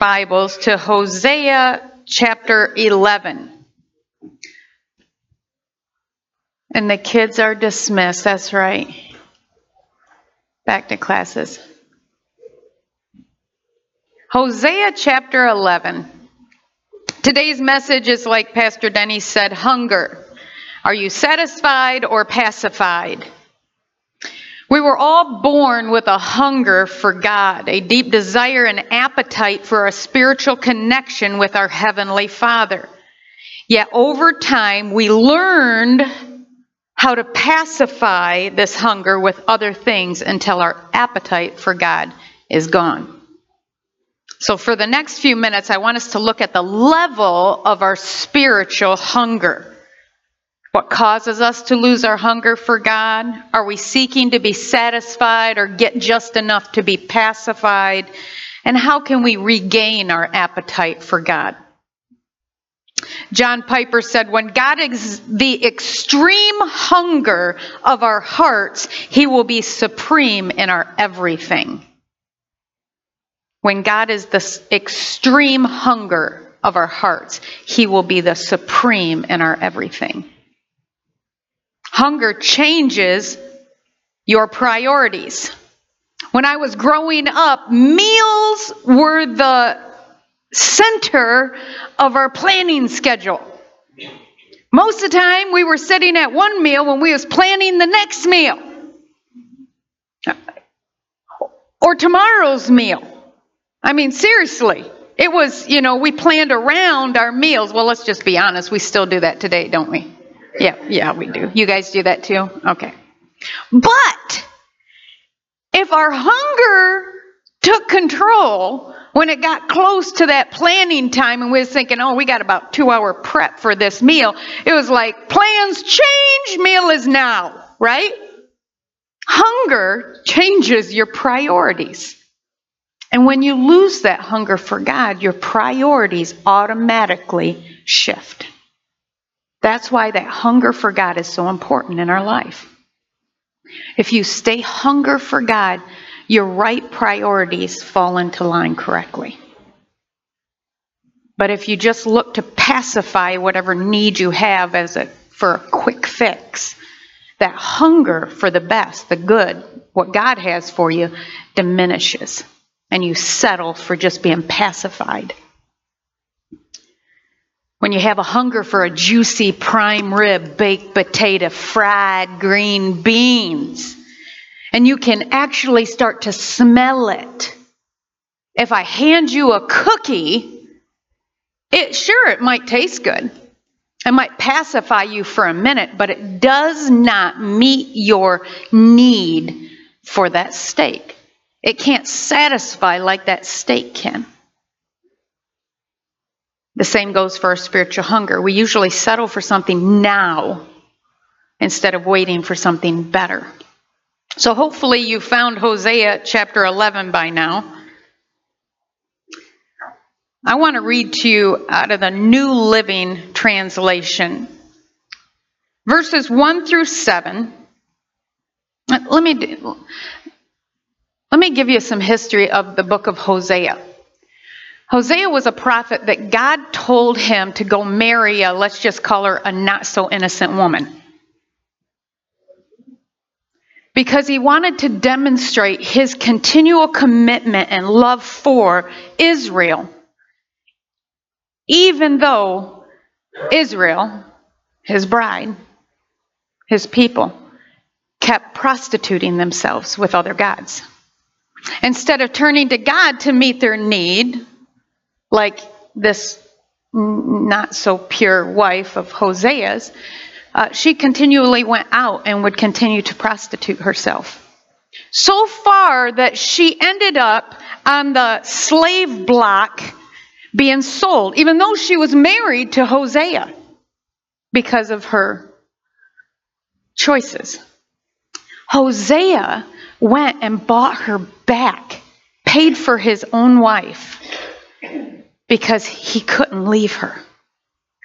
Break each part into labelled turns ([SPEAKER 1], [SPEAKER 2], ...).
[SPEAKER 1] Bibles to Hosea chapter 11. And the kids are dismissed. That's right. Back to classes. Hosea chapter 11. Today's message is like Pastor Denny said hunger. Are you satisfied or pacified? We were all born with a hunger for God, a deep desire and appetite for a spiritual connection with our Heavenly Father. Yet over time, we learned how to pacify this hunger with other things until our appetite for God is gone. So, for the next few minutes, I want us to look at the level of our spiritual hunger. What causes us to lose our hunger for God? Are we seeking to be satisfied or get just enough to be pacified? And how can we regain our appetite for God? John Piper said, When God is the extreme hunger of our hearts, He will be supreme in our everything. When God is the extreme hunger of our hearts, He will be the supreme in our everything. Hunger changes your priorities. When I was growing up, meals were the center of our planning schedule. Most of the time we were sitting at one meal when we was planning the next meal. Or tomorrow's meal. I mean seriously. It was, you know, we planned around our meals. Well, let's just be honest, we still do that today, don't we? Yeah, yeah, we do. You guys do that too? Okay. But if our hunger took control when it got close to that planning time and we was thinking, oh, we got about two hour prep for this meal, it was like, plans change, meal is now, right? Hunger changes your priorities. And when you lose that hunger for God, your priorities automatically shift. That's why that hunger for God is so important in our life. If you stay hunger for God, your right priorities fall into line correctly. But if you just look to pacify whatever need you have as a for a quick fix, that hunger for the best, the good, what God has for you diminishes and you settle for just being pacified. When you have a hunger for a juicy prime rib, baked potato, fried green beans, and you can actually start to smell it. If I hand you a cookie, it sure it might taste good. It might pacify you for a minute, but it does not meet your need for that steak. It can't satisfy like that steak can. The same goes for our spiritual hunger. We usually settle for something now instead of waiting for something better. So hopefully you found Hosea chapter 11 by now. I want to read to you out of the New Living Translation. Verses 1 through 7. Let me let me give you some history of the book of Hosea. Hosea was a prophet that God told him to go marry a, let's just call her a not so innocent woman because he wanted to demonstrate his continual commitment and love for Israel, even though Israel, his bride, his people, kept prostituting themselves with other gods. Instead of turning to God to meet their need, like this not so pure wife of Hosea's, uh, she continually went out and would continue to prostitute herself. So far that she ended up on the slave block being sold, even though she was married to Hosea because of her choices. Hosea went and bought her back, paid for his own wife because he couldn't leave her.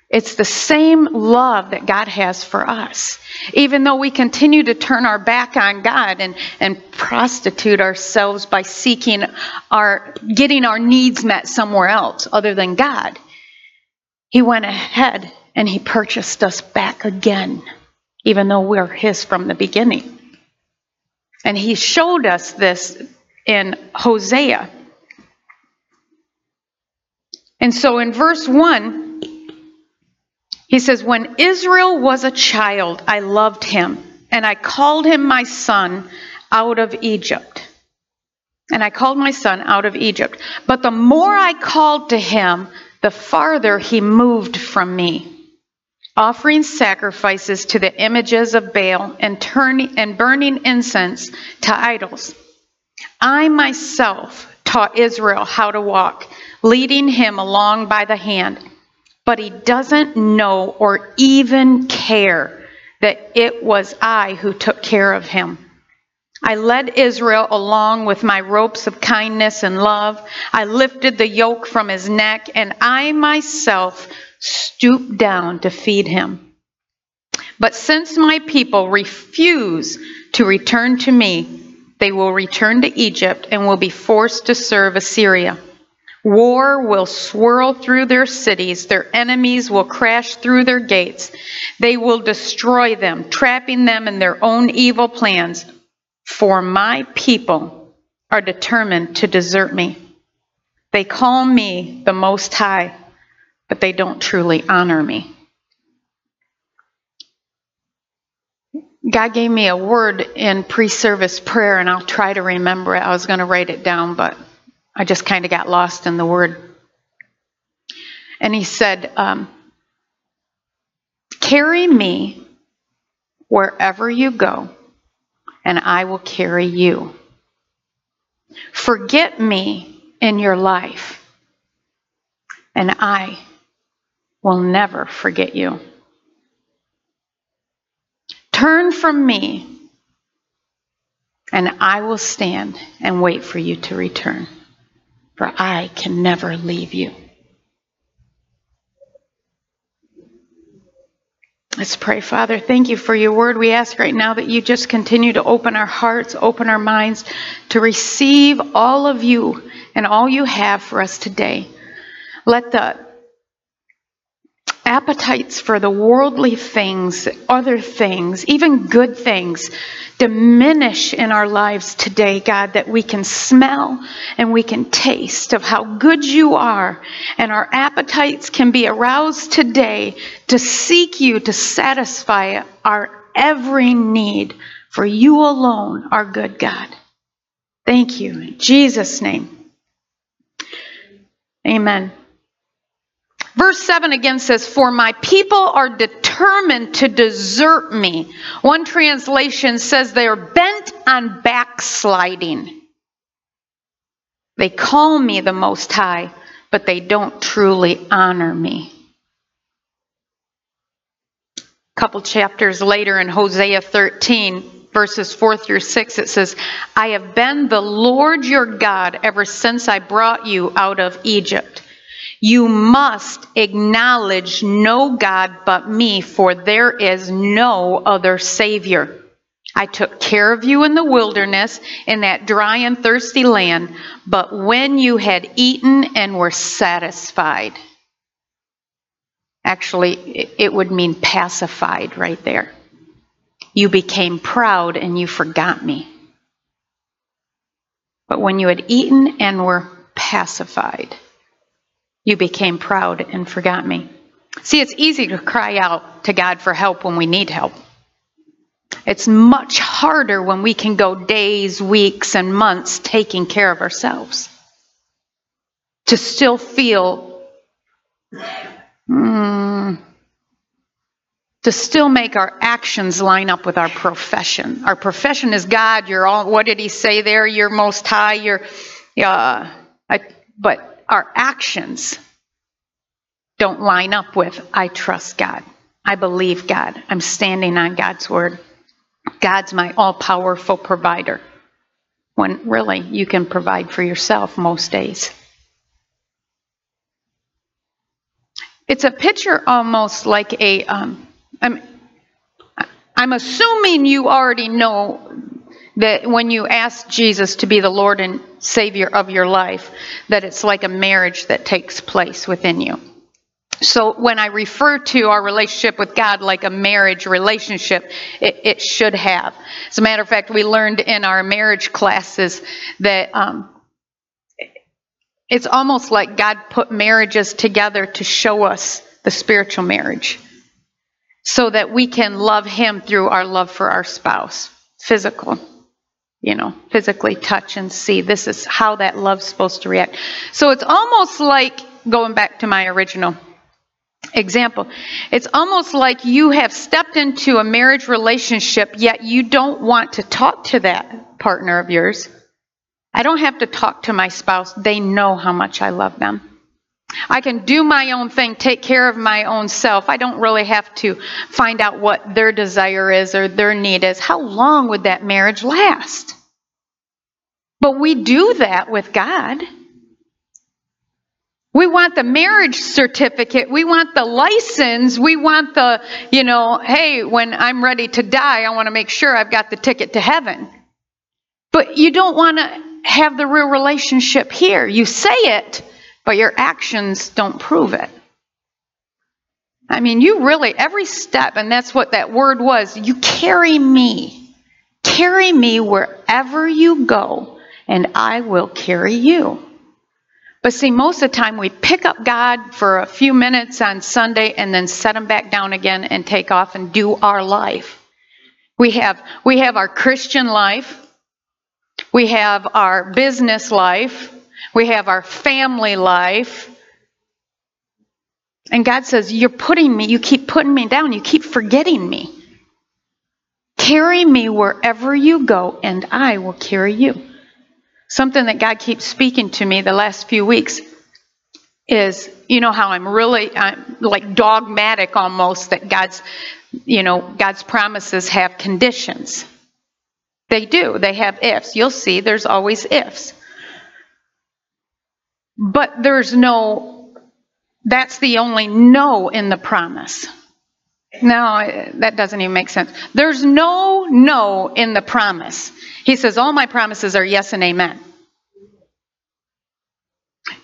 [SPEAKER 1] It's the same love that God has for us. Even though we continue to turn our back on God and, and prostitute ourselves by seeking our, getting our needs met somewhere else other than God, He went ahead and He purchased us back again, even though we're His from the beginning. And He showed us this in Hosea. And so in verse 1, he says, When Israel was a child, I loved him, and I called him my son out of Egypt. And I called my son out of Egypt. But the more I called to him, the farther he moved from me, offering sacrifices to the images of Baal and, turning, and burning incense to idols. I myself taught Israel how to walk, leading him along by the hand but he doesn't know or even care that it was I who took care of him. I led Israel along with my ropes of kindness and love. I lifted the yoke from his neck, and I myself stooped down to feed him. But since my people refuse to return to me, they will return to Egypt and will be forced to serve Assyria. War will swirl through their cities. Their enemies will crash through their gates. They will destroy them, trapping them in their own evil plans. For my people are determined to desert me. They call me the Most High, but they don't truly honor me. God gave me a word in pre service prayer, and I'll try to remember it. I was going to write it down, but I just kind of got lost in the word. And he said, um, Carry me wherever you go, and I will carry you. Forget me in your life, and I will never forget you. Turn from me, and I will stand and wait for you to return for I can never leave you. Let's pray, Father. Thank you for your word. We ask right now that you just continue to open our hearts, open our minds to receive all of you and all you have for us today. Let the appetites for the worldly things, other things, even good things, diminish in our lives today, God, that we can smell and we can taste of how good you are, and our appetites can be aroused today to seek you to satisfy our every need, for you alone are good, God. Thank you. In Jesus' name. Amen. Verse 7 again says, For my people are determined to desert me. One translation says they are bent on backsliding. They call me the Most High, but they don't truly honor me. A couple chapters later in Hosea 13, verses 4 through 6, it says, I have been the Lord your God ever since I brought you out of Egypt. You must acknowledge no God but me, for there is no other Savior. I took care of you in the wilderness, in that dry and thirsty land, but when you had eaten and were satisfied, actually, it would mean pacified right there. You became proud and you forgot me. But when you had eaten and were pacified, you became proud and forgot me. See, it's easy to cry out to God for help when we need help. It's much harder when we can go days, weeks, and months taking care of ourselves. To still feel, mm, to still make our actions line up with our profession. Our profession is God. You're all, what did he say there? You're most high. You're, uh, I, but our actions don't line up with, I trust God. I believe God. I'm standing on God's word. God's my all powerful provider. When really you can provide for yourself most days. it's a picture almost like a. Um, I'm, I'm assuming you already know that when you ask Jesus to be the Lord and Savior of your life, that it's like a marriage that takes place within you. So when I refer to our relationship with God like a marriage relationship, it, it should have. As a matter of fact, we learned in our marriage classes that um, it's almost like God put marriages together to show us the spiritual marriage so that we can love Him through our love for our spouse, physical you know, physically touch and see. This is how that love's supposed to react. So it's almost like going back to my original example. It's almost like you have stepped into a marriage relationship, yet you don't want to talk to that partner of yours. I don't have to talk to my spouse. They know how much I love them. I can do my own thing, take care of my own self. I don't really have to find out what their desire is or their need is. How long would that marriage last? But we do that with God. We want the marriage certificate. We want the license. We want the, you know, hey, when I'm ready to die, I want to make sure I've got the ticket to heaven. But you don't want to have the real relationship here. You say it, but your actions don't prove it. I mean, you really, every step, and that's what that word was, you carry me. Carry me wherever you go and I will carry you. But see, most of the time we pick up God for a few minutes on Sunday and then set him back down again and take off and do our life. We have, we have our Christian life. We have our business life. We have our family life. And God says, You're putting me, you keep putting me down, you keep forgetting me. Carry me wherever you go, and I will carry you. Something that God keeps speaking to me the last few weeks is, you know, how I'm really I'm like dogmatic almost that God's, you know, God's promises have conditions. They do. They have ifs. You'll see there's always ifs. But there's no, that's the only no in the promise. No, that doesn't even make sense. There's no no in the promise. He says, All my promises are yes and amen.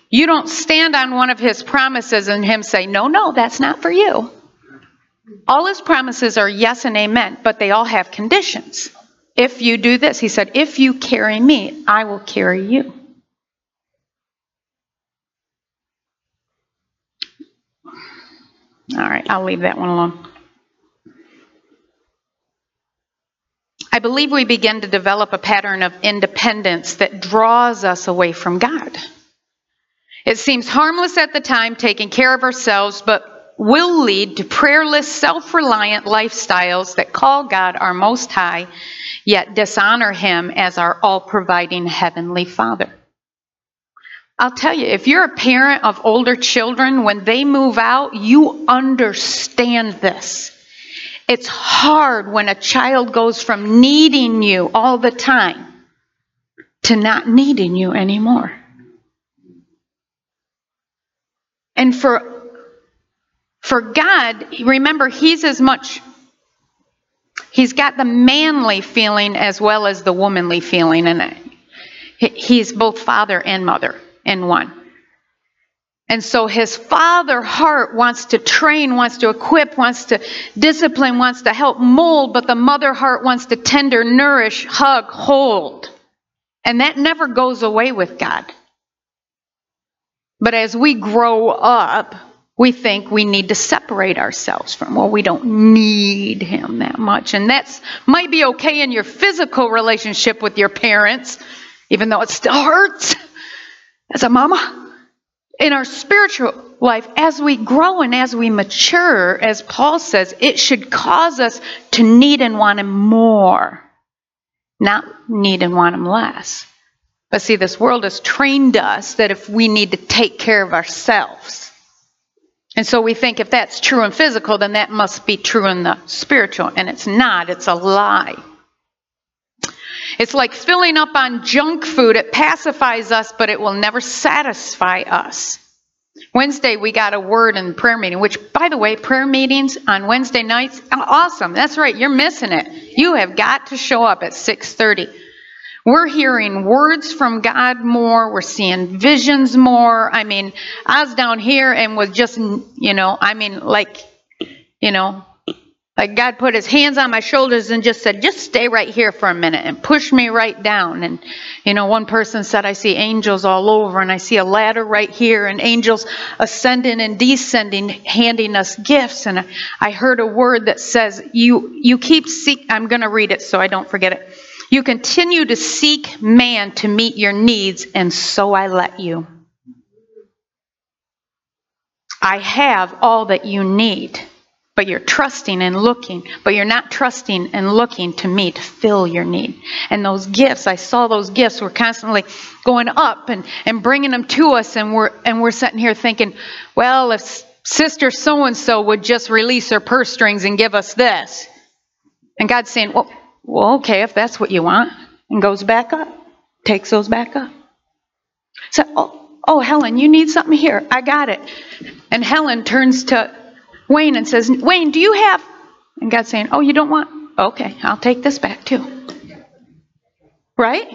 [SPEAKER 1] You don't stand on one of his promises and him say, No, no, that's not for you. All his promises are yes and amen, but they all have conditions. If you do this, he said, If you carry me, I will carry you. All right, I'll leave that one alone. I believe we begin to develop a pattern of independence that draws us away from God. It seems harmless at the time, taking care of ourselves, but will lead to prayerless, self reliant lifestyles that call God our Most High, yet dishonor Him as our all providing Heavenly Father. I'll tell you, if you're a parent of older children, when they move out, you understand this. It's hard when a child goes from needing you all the time to not needing you anymore. And for for God, remember he's as much he's got the manly feeling as well as the womanly feeling and he's both father and mother in one. And so his father heart wants to train, wants to equip, wants to discipline, wants to help mold, but the mother heart wants to tender, nourish, hug, hold. And that never goes away with God. But as we grow up, we think we need to separate ourselves from, well, we don't need him that much. And that's might be okay in your physical relationship with your parents, even though it still hurts as a mama in our spiritual life, as we grow and as we mature, as Paul says, it should cause us to need and want Him more, not need and want Him less. But see, this world has trained us that if we need to take care of ourselves. And so we think if that's true in physical, then that must be true in the spiritual. And it's not, it's a lie. It's like filling up on junk food. It pacifies us, but it will never satisfy us. Wednesday, we got a word in prayer meeting, which, by the way, prayer meetings on Wednesday nights, awesome. That's right. You're missing it. You have got to show up at 630. We're hearing words from God more. We're seeing visions more. I mean, I was down here and was just, you know, I mean, like, you know, like God put his hands on my shoulders and just said, just stay right here for a minute and push me right down. And, you know, one person said, I see angels all over and I see a ladder right here and angels ascending and descending, handing us gifts. And I heard a word that says, you, you keep seek, I'm going to read it so I don't forget it. You continue to seek man to meet your needs and so I let you. I have all that you need but you're trusting and looking, but you're not trusting and looking to me to fill your need. And those gifts, I saw those gifts were constantly going up and, and bringing them to us, and we're and we're sitting here thinking, well, if sister so and so would just release her purse strings and give us this, and God's saying, well, well, okay, if that's what you want, and goes back up, takes those back up. So, oh, oh, Helen, you need something here. I got it. And Helen turns to Wayne and says, Wayne, do you have? And God's saying, Oh, you don't want? Okay, I'll take this back too. Right?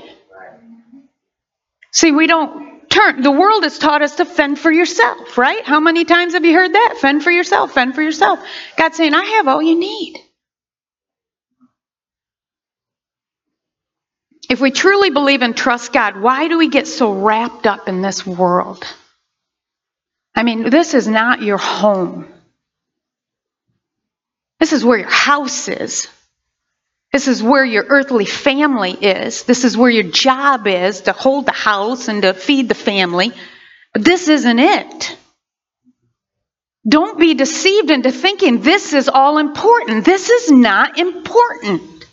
[SPEAKER 1] See, we don't turn. The world has taught us to fend for yourself, right? How many times have you heard that? Fend for yourself, fend for yourself. God's saying, I have all you need. If we truly believe and trust God, why do we get so wrapped up in this world? I mean, this is not your home. This is where your house is. This is where your earthly family is. This is where your job is to hold the house and to feed the family. But this isn't it. Don't be deceived into thinking this is all important. This is not important.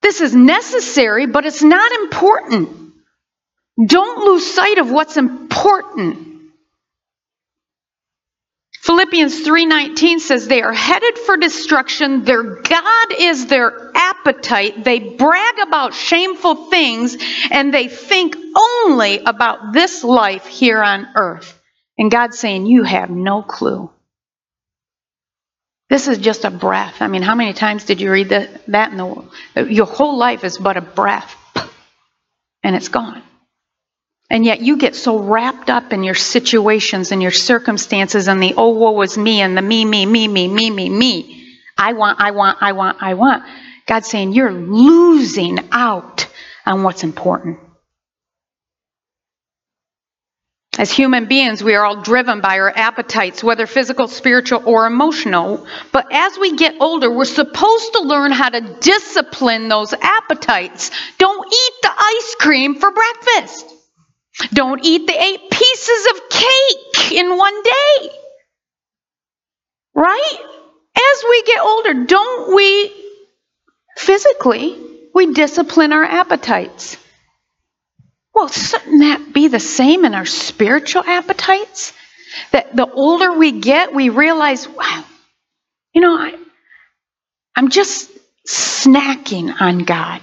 [SPEAKER 1] This is necessary, but it's not important. Don't lose sight of what's important. Philippians 3:19 says they are headed for destruction. Their god is their appetite. They brag about shameful things and they think only about this life here on earth. And God's saying you have no clue. This is just a breath. I mean, how many times did you read that, that in the? Your whole life is but a breath and it's gone. And yet you get so wrapped up in your situations and your circumstances and the oh, woe was me and the me, me, me, me, me, me, me. I want, I want, I want, I want. God's saying you're losing out on what's important. As human beings, we are all driven by our appetites, whether physical, spiritual, or emotional. But as we get older, we're supposed to learn how to discipline those appetites. Don't eat the ice cream for breakfast. Don't eat the eight pieces of cake in one day. Right? As we get older, don't we physically, we discipline our appetites? Well, shouldn't that be the same in our spiritual appetites? That the older we get, we realize, wow, you know, I, I'm just snacking on God.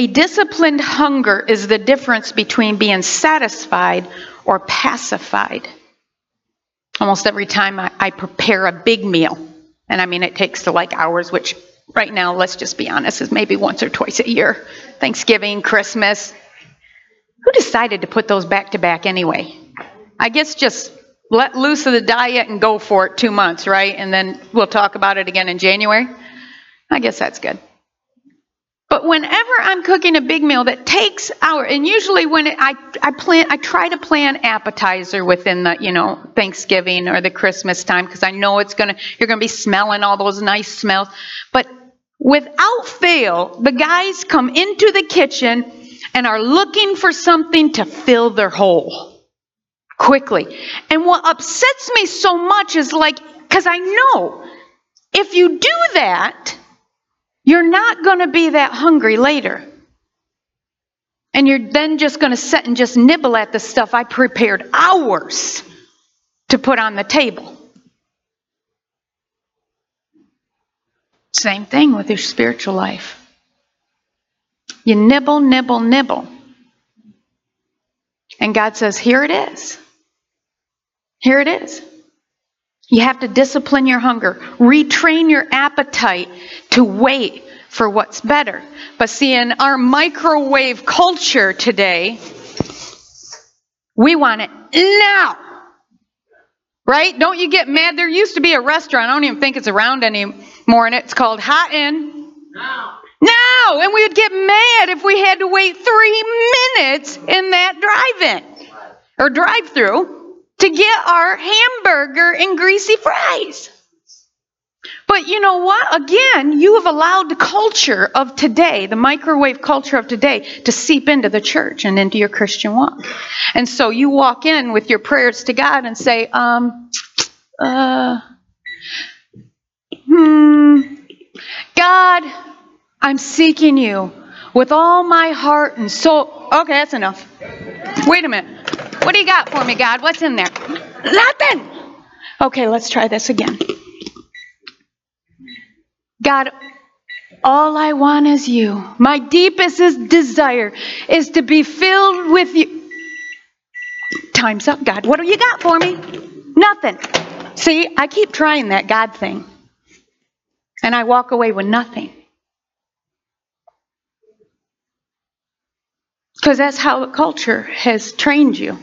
[SPEAKER 1] A disciplined hunger is the difference between being satisfied or pacified. Almost every time I, I, prepare a big meal, and I mean it takes to like hours, which right now, let's just be honest, is maybe once or twice a year. Thanksgiving, Christmas. Who decided to put those back to back anyway? I guess just let loose of the diet and go for it two months, right? And then we'll talk about it again in January. I guess that's good. But whenever I'm cooking a big meal that takes hour, and usually when it, I I plan, I try to plan appetizer within the you know Thanksgiving or the Christmas time because I know it's gonna you're gonna be smelling all those nice smells. But without fail, the guys come into the kitchen and are looking for something to fill their hole quickly. And what upsets me so much is like because I know if you do that you're not going to be that hungry later. And you're then just going to sit and just nibble at the stuff I prepared hours to put on the table. Same thing with your spiritual life. You nibble, nibble, nibble. And God says, Here it is. Here it is. You have to discipline your hunger, retrain your appetite to wait for what's better. But see, in our microwave culture today, we want it now. Right? Don't you get mad? There used to be a restaurant, I don't even think it's around anymore, and it's called Hot 'n. Now. Now! And we would get mad if we had to wait three minutes in that drive in or drive through to get our hamburger and greasy fries. But you know what? Again, you have allowed the culture of today, the microwave culture of today, to seep into the church and into your Christian walk. And so you walk in with your prayers to God and say, um, uh, hmm, God, I'm seeking you with all my heart and soul. Okay, that's enough. Wait a minute. What do you got for me, God? What's in there? Nothing. Okay, let's try this again. God, all I want is you. My deepest desire is to be filled with you. Time's up, God. What do you got for me? Nothing. See, I keep trying that God thing. And I walk away with nothing. Because that's how culture has trained you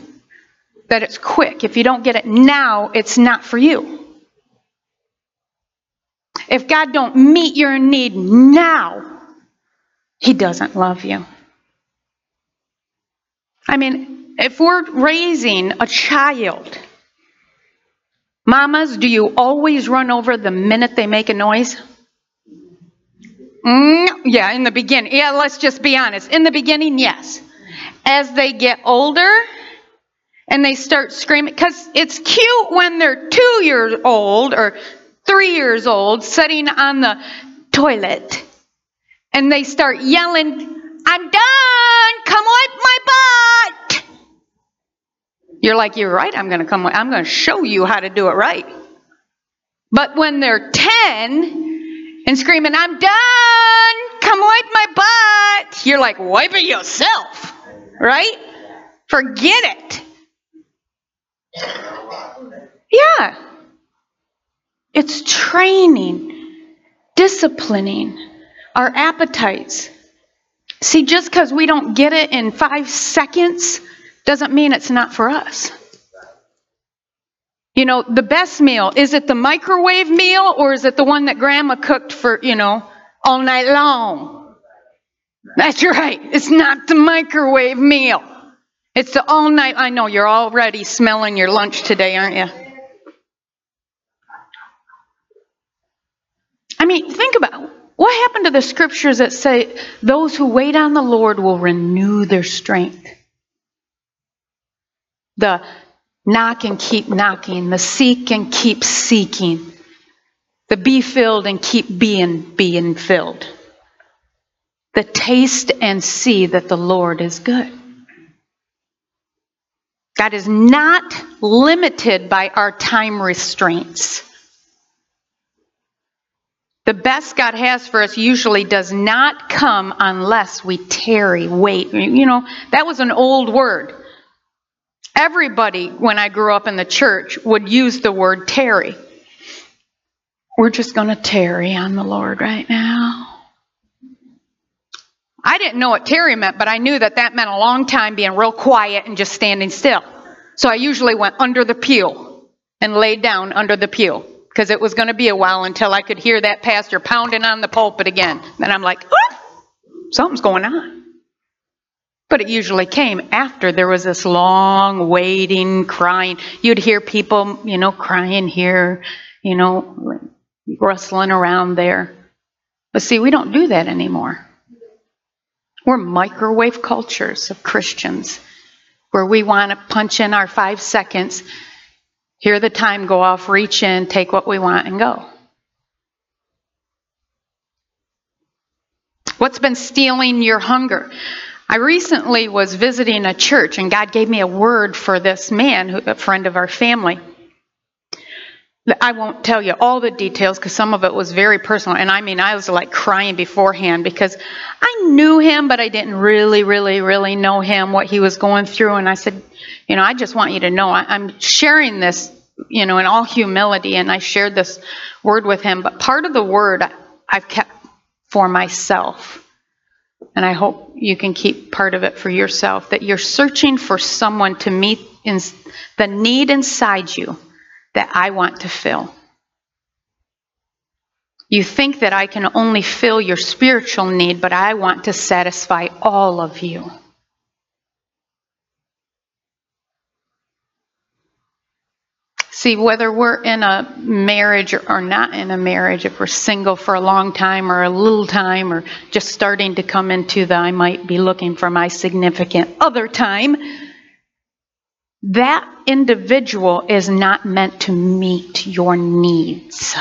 [SPEAKER 1] that it's quick. If you don't get it now, it's not for you. If God don't meet your need now, he doesn't love you. I mean, if we're raising a child, mamas, do you always run over the minute they make a noise? Mm, yeah, in the beginning. Yeah, let's just be honest. In the beginning, yes. As they get older and they start screaming, because it's cute when they're two years old or three years old, sitting on the toilet, and they start yelling, I'm done, come wipe my butt. You're like, You're right, I'm to come, I'm to show you how to do it right. But when they're 10 and screaming, I'm done, come wipe my butt, you're like, Wipe it yourself, right? Forget it. Yeah. It's training, disciplining our appetites. See, just because we don't get it in five seconds doesn't mean it's not for us. You know, the best meal, is it the microwave meal or is it the one that grandma cooked for, you know, all night long? That's right. It's not the microwave meal. It's the all night. I know you're already smelling your lunch today, aren't you? I mean, think about what happened to the scriptures that say those who wait on the Lord will renew their strength. The knock and keep knocking, the seek and keep seeking, the be filled and keep being being filled. The taste and see that the Lord is good. God is not limited by our time restraints. The best God has for us usually does not come unless we tarry, wait. You know, that was an old word. Everybody, when I grew up in the church, would use the word tarry. We're just going to tarry on the Lord right now. I didn't know what tarry meant, but I knew that that meant a long time being real quiet and just standing still. So I usually went under the pew and laid down under the pew because it was going to be a while until I could hear that pastor pounding on the pulpit again. And I'm like, oh, something's going on. But it usually came after there was this long waiting, crying. You'd hear people, you know, crying here, you know, rustling around there. But see, we don't do that anymore. We're microwave cultures of Christians where we want to punch in our five seconds Hear the time go off, reach in, take what we want, and go. What's been stealing your hunger? I recently was visiting a church, and God gave me a word for this man, a friend of our family. I won't tell you all the details because some of it was very personal. And I mean, I was like crying beforehand because I knew him, but I didn't really, really, really know him, what he was going through. And I said, you know, I just want you to know I'm sharing this, you know, in all humility. And I shared this word with him. But part of the word I've kept for myself. And I hope you can keep part of it for yourself that you're searching for someone to meet in the need inside you that I want to fill. You think that I can only fill your spiritual need, but I want to satisfy all of you. See, whether we're in a marriage or not in a marriage, if we're single for a long time or a little time or just starting to come into the I might be looking for my significant other time, that individual is not meant to meet your needs.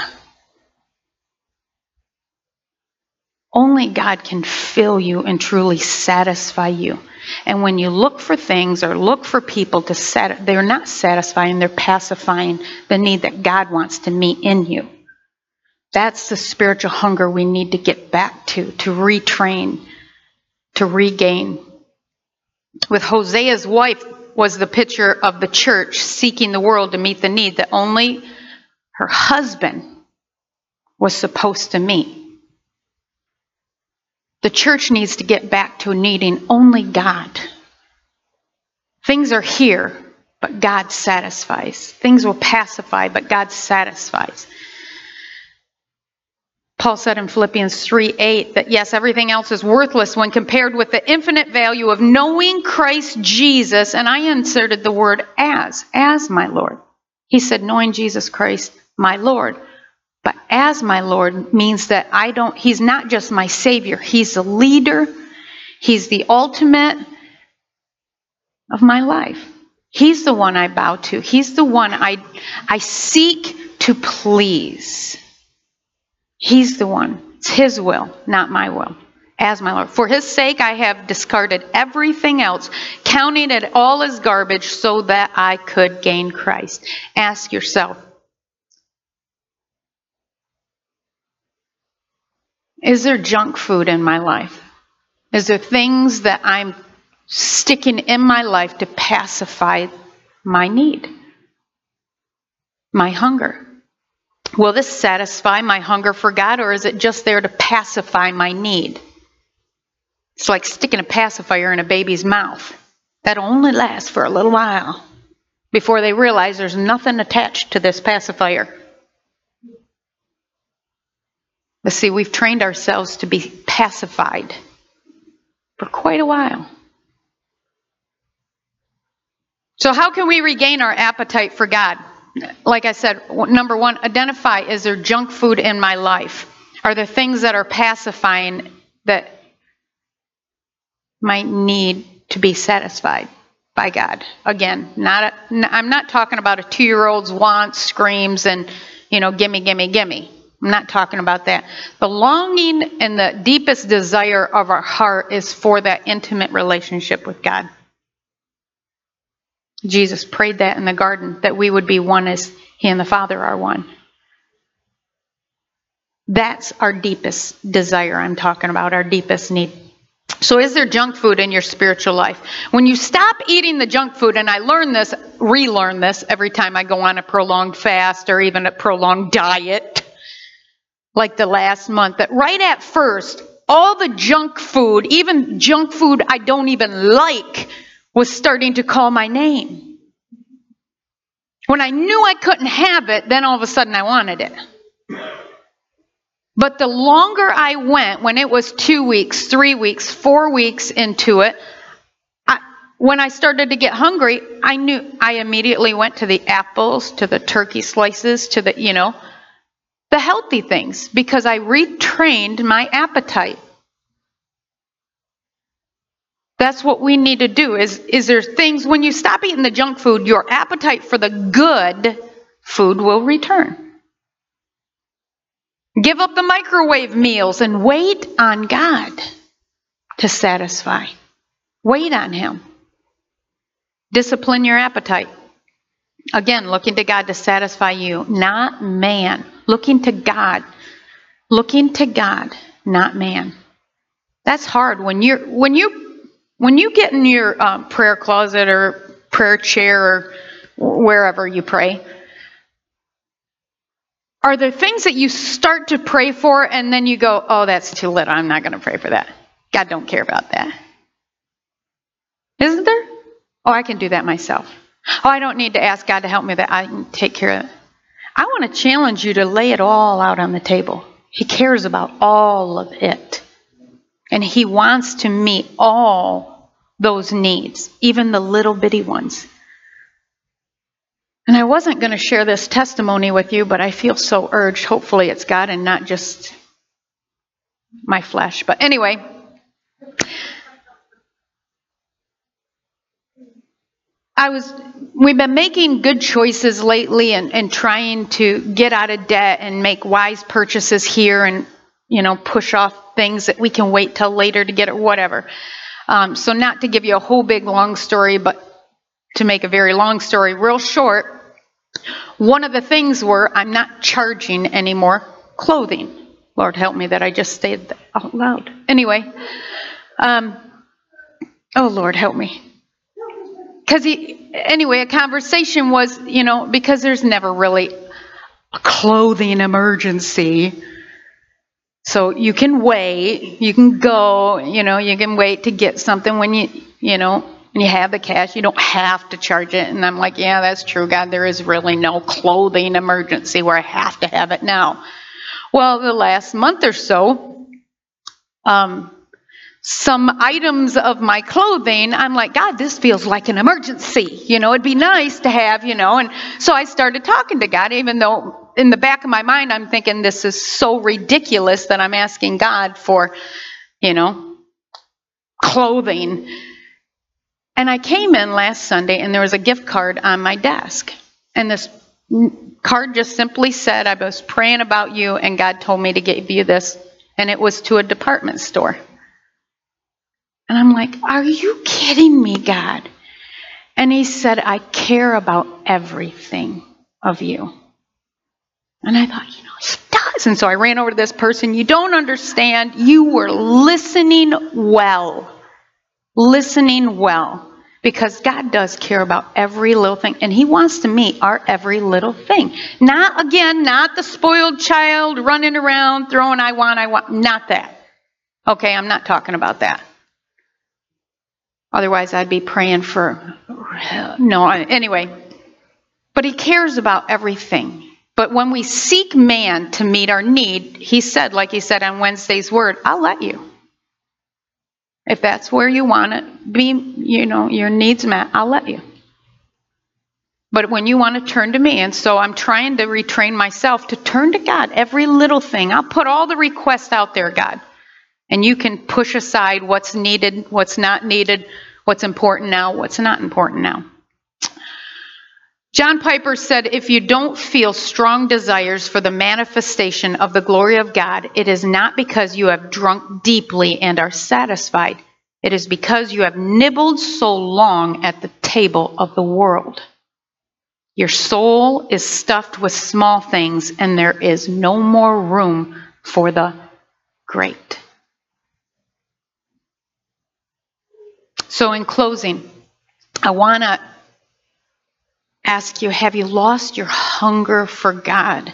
[SPEAKER 1] Only God can fill you and truly satisfy you. And when you look for things or look for people to set, they're not satisfying, they're pacifying the need that God wants to meet in you. That's the spiritual hunger we need to get back to, to retrain, to regain. With Hosea's wife, was the picture of the church seeking the world to meet the need that only her husband was supposed to meet. The church needs to get back to needing only God. Things are here, but God satisfies. Things will pacify, but God satisfies. Paul said in Philippians 3 8 that yes, everything else is worthless when compared with the infinite value of knowing Christ Jesus. And I inserted the word as, as my Lord. He said, knowing Jesus Christ, my Lord. But as my Lord means that I don't, He's not just my Savior, He's the leader, He's the ultimate of my life. He's the one I bow to, He's the one I, I seek to please. He's the one. It's His will, not my will, as my Lord. For His sake, I have discarded everything else, counting it all as garbage so that I could gain Christ. Ask yourself Is there junk food in my life? Is there things that I'm sticking in my life to pacify my need, my hunger? Will this satisfy my hunger for God, or is it just there to pacify my need? It's like sticking a pacifier in a baby's mouth. That'll only lasts for a little while before they realize there's nothing attached to this pacifier. But see, we've trained ourselves to be pacified for quite a while. So, how can we regain our appetite for God? Like I said, number one, identify is there junk food in my life? Are there things that are pacifying that might need to be satisfied by God? Again, not a, I'm not talking about a two year old's wants, screams, and, you know, gimme, gimme, gimme. I'm not talking about that. The longing and the deepest desire of our heart is for that intimate relationship with God. Jesus prayed that in the garden, that we would be one as He and the Father are one. That's our deepest desire, I'm talking about, our deepest need. So, is there junk food in your spiritual life? When you stop eating the junk food, and I learn this, relearn this every time I go on a prolonged fast or even a prolonged diet, like the last month, that right at first, all the junk food, even junk food I don't even like, was starting to call my name. When I knew I couldn't have it, then all of a sudden I wanted it. But the longer I went, when it was two weeks, three weeks, four weeks into it, when I started to get hungry, I knew I immediately went to the apples, to the turkey slices, to the, you know, the healthy things because I retrained my appetite. That's what we need to do is is there things when you stop eating the junk food, your appetite for the good food will return. Give up the microwave meals and wait on God to satisfy. Wait on him. Discipline your appetite. Again, looking to God to satisfy you, not man. Looking to God. Looking to God, not man. That's hard when you're when you when you get in your uh, prayer closet or prayer chair or wherever you pray. Are there things that you start to pray for and then you go, "Oh, that's too little. I'm not going to pray for that. God don't care about that." Isn't there? Oh, I can do that myself. Oh, I don't need to ask God to help me that I can take care of it. I want to challenge you to lay it all out on the table. He cares about all of it. And He wants to meet all those needs, even the little bitty ones. And I wasn't going to share this testimony with you, but I feel so urged. Hopefully, it's God and not just my flesh. But anyway, I was we've been making good choices lately and, and trying to get out of debt and make wise purchases here and you know push off things that we can wait till later to get or whatever. Um, so not to give you a whole big long story, but to make a very long story real short, one of the things were I'm not charging any more clothing. Lord help me that I just stayed out loud. Anyway, um, oh Lord help me because he anyway a conversation was you know because there's never really a clothing emergency so you can wait. You can go you know you can wait to get something when you you know when you have the cash. You don't have to charge it. And i'm like yeah that's true god. There is really no clothing emergency where i have to have it now. Well the last month or so um, some items of my clothing, I'm like, God, this feels like an emergency. You know, it'd be nice to have, you know. And so I started talking to God, even though in the back of my mind, I'm thinking this is so ridiculous that I'm asking God for, you know, clothing. And I came in last Sunday and there was a gift card on my desk. And this card just simply said, I was praying about you and God told me to give you this. And it was to a department store. And I'm like, Are you kidding me, God? And he said, I care about everything of you. And I thought, you know, he does. And so I ran over to this person. You don't understand. You were listening well. Listening well. Because God does care about every little thing. And He wants to meet our every little thing. Not, again, not the spoiled child running around throwing, I want, I want. Not that. Okay, I'm not talking about that. Otherwise, I'd be praying for. No, anyway. But he cares about everything. But when we seek man to meet our need, he said, like he said on Wednesday's word, I'll let you. If that's where you want it, be, you know, your needs met, I'll let you. But when you want to turn to me, and so I'm trying to retrain myself to turn to God, every little thing. I'll put all the requests out there, God. And you can push aside what's needed, what's not needed, what's important now, what's not important now. John Piper said, If you don't feel strong desires for the manifestation of the glory of God, it is not because you have drunk deeply and are satisfied. It is because you have nibbled so long at the table of the world. Your soul is stuffed with small things, and there is no more room for the great. So, in closing, I want to ask you have you lost your hunger for God?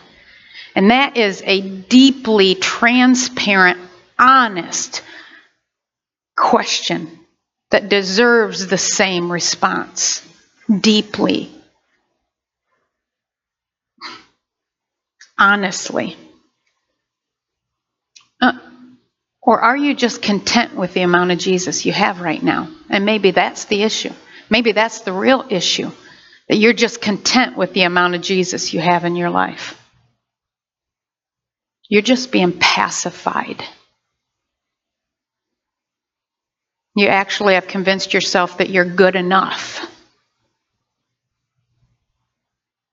[SPEAKER 1] And that is a deeply transparent, honest question that deserves the same response. Deeply. Honestly. Uh, or are you just content with the amount of Jesus you have right now? And maybe that's the issue. Maybe that's the real issue. That you're just content with the amount of Jesus you have in your life. You're just being pacified. You actually have convinced yourself that you're good enough.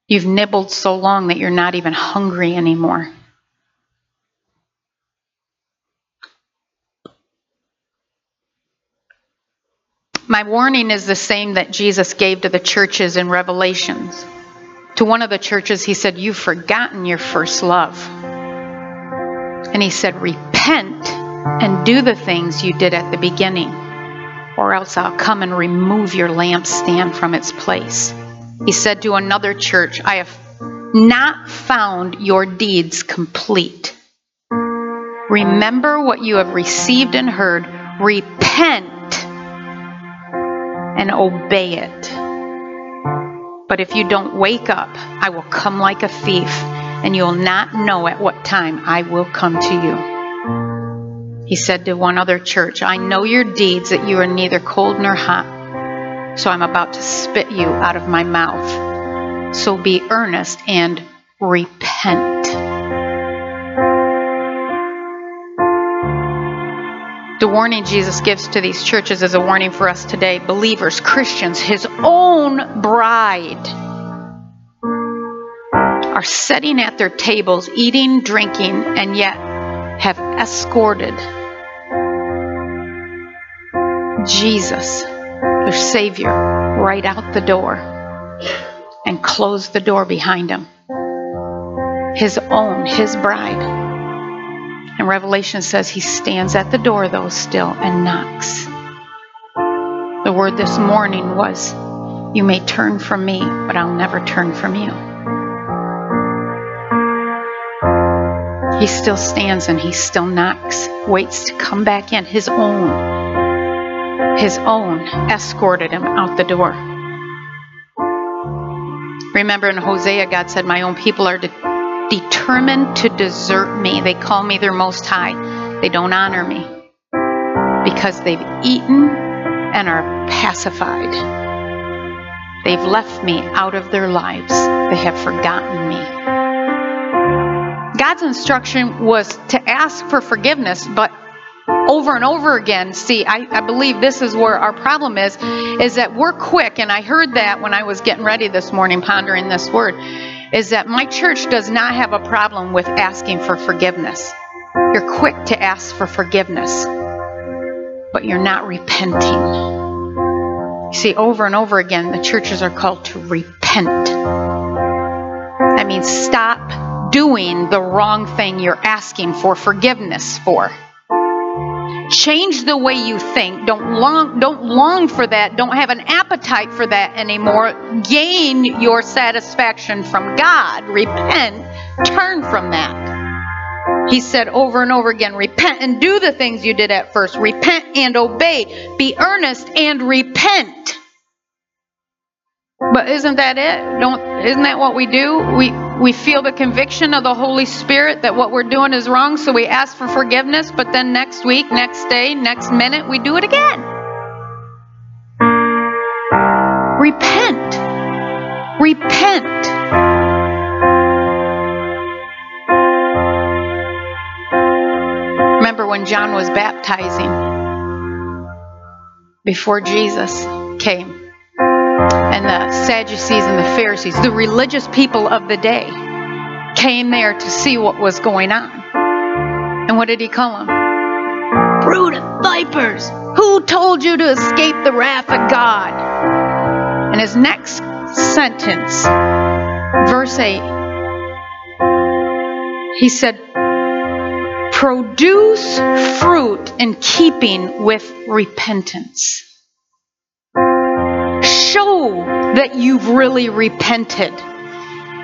[SPEAKER 1] You've nibbled so long that you're not even hungry anymore. My warning is the same that Jesus gave to the churches in Revelations. To one of the churches, he said, You've forgotten your first love. And he said, Repent and do the things you did at the beginning, or else I'll come and remove your lampstand from its place. He said to another church, I have not found your deeds complete. Remember what you have received and heard, repent and obey it. But if you don't wake up, I will come like a thief, and you'll not know at what time I will come to you. He said to one other church, I know your deeds, that you are neither cold nor hot, so I'm about to spit you out of my mouth. So be earnest and repent. The warning Jesus gives to these churches is a warning for us today, believers, Christians, his own bride are sitting at their tables, eating, drinking, and yet have escorted Jesus, their Savior, right out the door and closed the door behind him. His own, his bride. And Revelation says he stands at the door, though, still and knocks. The word this morning was, You may turn from me, but I'll never turn from you. He still stands and he still knocks, waits to come back in. His own, his own escorted him out the door. Remember in Hosea, God said, My own people are de- determined to desert me. They call me their most high. They don't honor me because they've eaten and are pacified. They've left me out of their lives. They have forgotten me. God's instruction was to ask for forgiveness, but over and over again, see, I, I believe this is where our problem is, is that we're quick, and I heard that when I was getting ready this morning pondering this word is that my church does not have a problem with asking for forgiveness. You're quick to ask for forgiveness, but you're not repenting. You see, over and over again, the churches are called to repent. That means stop doing the wrong thing you're asking for forgiveness for. Change the way you think. Don't long don't long for that. Don't have an appetite for that anymore. Gain your satisfaction from God. Repent. Turn from that. He said over and over again, repent and do the things you did at first. Repent and obey. Be earnest and repent. But isn't that it? Don't isn't that what we do? We we feel the conviction of the Holy Spirit that what we're doing is wrong, so we ask for forgiveness, but then next week, next day, next minute, we do it again. Repent. Repent. Remember when John was baptizing before Jesus came? And the Sadducees and the Pharisees, the religious people of the day, came there to see what was going on. And what did he call them? Brood of vipers! Who told you to escape the wrath of God? And his next sentence, verse 8, he said, Produce fruit in keeping with repentance show that you've really repented.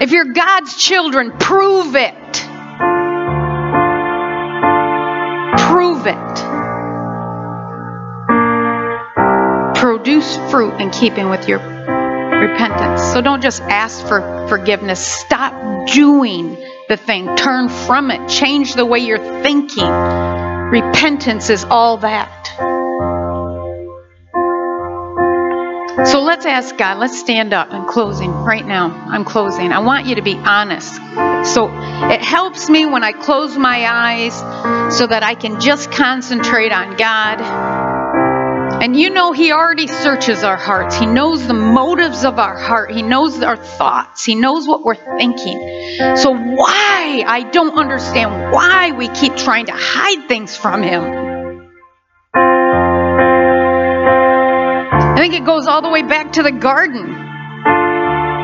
[SPEAKER 1] If you're God's children, prove it. Prove it. Produce fruit in keeping with your repentance. So don't just ask for forgiveness. Stop doing the thing. Turn from it. Change the way you're thinking. Repentance is all that. So let's ask God. Let's stand up. I'm closing right now. I'm closing. I want you to be honest. So it helps me when I close my eyes so that I can just concentrate on God. And you know, He already searches our hearts. He knows the motives of our heart. He knows our thoughts. He knows what we're thinking. So, why? I don't understand why we keep trying to hide things from Him. It goes all the way back to the garden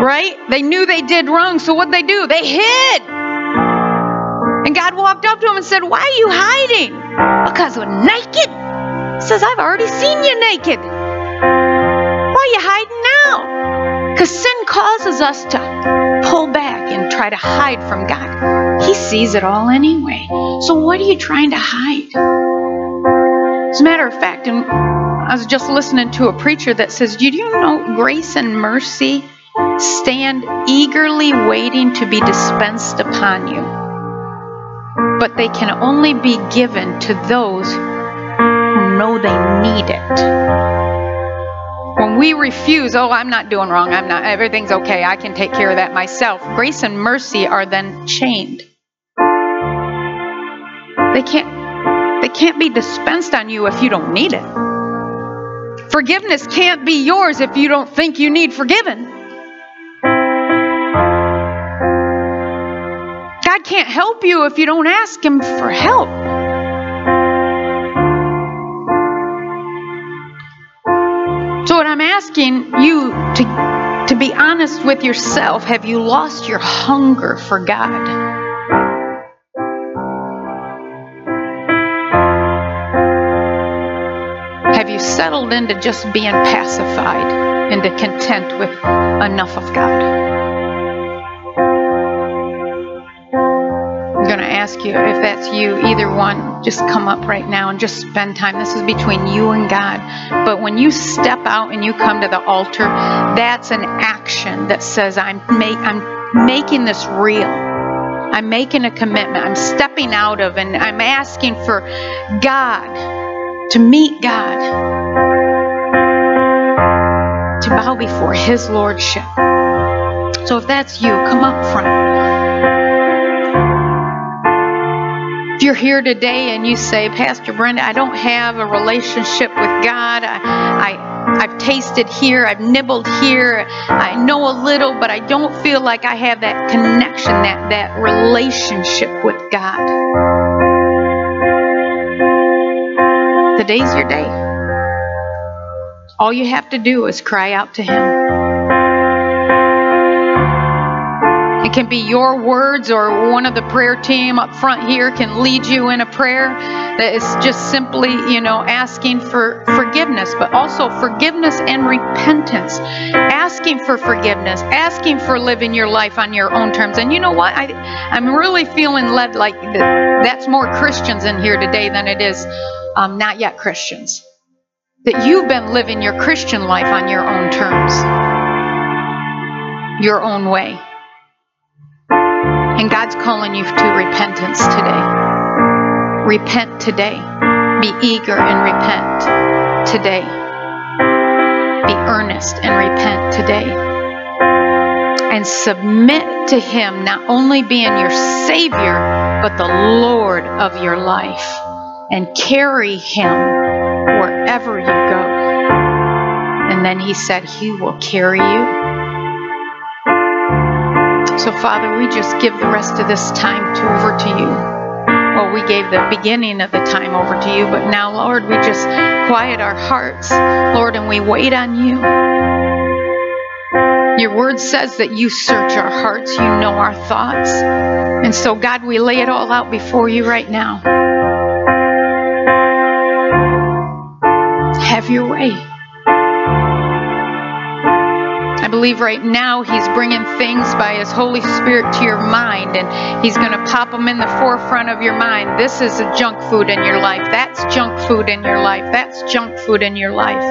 [SPEAKER 1] Right? They knew they did wrong, so what'd they do? They hid. And God walked up to him and said, Why are you hiding? Because we're naked. He says, I've already seen you naked. Why are you hiding now? Because sin causes us to pull back and try to hide from God. He sees it all anyway. So what are you trying to hide? As a matter of fact, and I was just listening to a preacher that says, Did you know grace and mercy stand eagerly waiting to be dispensed upon you? But they can only be given to those who know they need it. When we refuse, oh, I'm not doing wrong, I'm not, everything's okay, I can take care of that myself, grace and mercy are then chained. They can't, they can't be dispensed on you if you don't need it. Forgiveness can't be yours if you don't think you need forgiven. God can't help you if you don't ask Him for help. So, what I'm asking you to, to be honest with yourself have you lost your hunger for God? Have settled into just being pacified, into content with enough of God? I'm going to ask you if that's you, either one, just come up right now and just spend time. This is between you and God. But when you step out and you come to the altar, that's an action that says, I'm, make, I'm making this real. I'm making a commitment. I'm stepping out of and I'm asking for God to meet God, to bow before His Lordship. So if that's you, come up front. If you're here today and you say, Pastor Brenda, I don't have a relationship with God, I, I, I've tasted here, I've nibbled here, I know a little, but I don't feel like I have that connection, that, that relationship with God. Today's your day. All you have to do is cry out to Him. It can be your words, or one of the prayer team up front here can lead you in a prayer that is just simply, you know, asking for forgiveness, but also forgiveness and repentance. Asking for forgiveness, asking for living your life on your own terms. And you know what? I, I'm really feeling led like that's more Christians in here today than it is um, not yet Christians. That you've been living your Christian life on your own terms, your own way. And God's calling you to repentance today. Repent today. Be eager and repent today. Be earnest and repent today. And submit to Him not only being your Savior, but the Lord of your life. And carry Him wherever you go. And then He said, He will carry you so, Father, we just give the rest of this time to, over to you. We gave the beginning of the time over to you, but now, Lord, we just quiet our hearts, Lord, and we wait on you. Your word says that you search our hearts, you know our thoughts. And so, God, we lay it all out before you right now. Have your way. Believe right now He's bringing things by His Holy Spirit to your mind, and He's going to pop them in the forefront of your mind. This is a junk food in your life. That's junk food in your life. That's junk food in your life.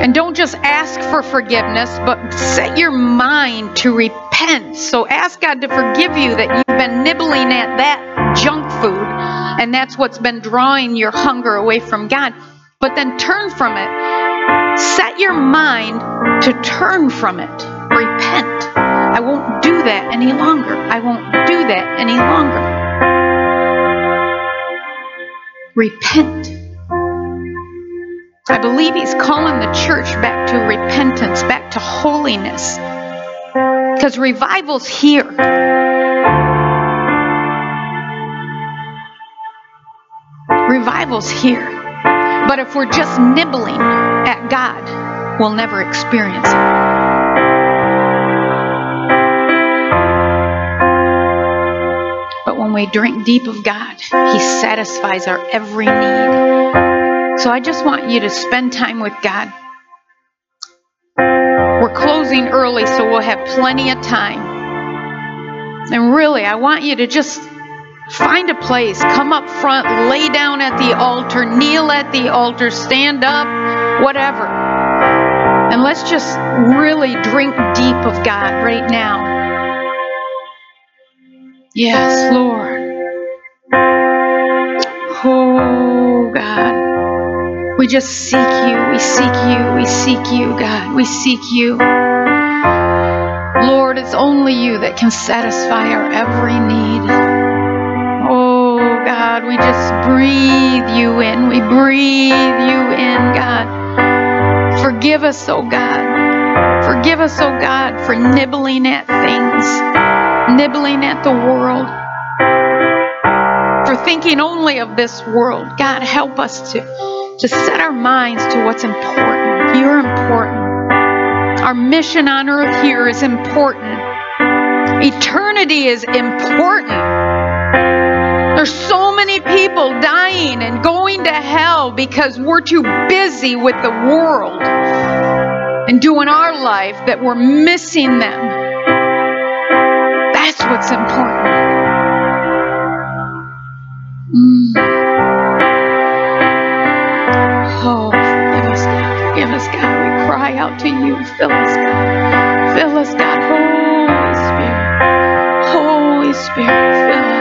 [SPEAKER 1] And don't just ask for forgiveness, but set your mind to repent. So ask God to forgive you that you've been nibbling at that junk food, and that's what's been drawing your hunger away from God. But then turn from it Set your mind to turn from it. Repent. I won't do that any longer. I won't do that any longer. Repent. I believe he's calling the church back to repentance, back to holiness. Because revival's here. Revival's here. But if we're just nibbling at God, we'll never experience it. But when we drink deep of God, He satisfies our every need. So I just want you to spend time with God. We're closing early, so we'll have plenty of time. And really, I want you to just find a place, come up front, lay down at the altar, kneel at the altar, stand up, whatever. And let's just really drink deep of God right now. Yes, Lord. Oh, God. We just seek you. We seek you. We seek you, God. We seek you. Lord, it's only you that can satisfy our every need. God, we just breathe you in. We breathe you in, God. Forgive us, oh God. Forgive us, oh God, for nibbling at things, nibbling at the world, for thinking only of this world. God, help us to, to set our minds to what's important. You're important. Our mission on earth here is important. Eternity is important. There's so many people dying and going to hell because we're too busy with the world and doing our life that we're missing them. That's what's important. Mm. Oh, forgive us, God. Forgive us, God. We cry out to you. Fill us, God. Fill us, God. Holy Spirit. Holy Spirit.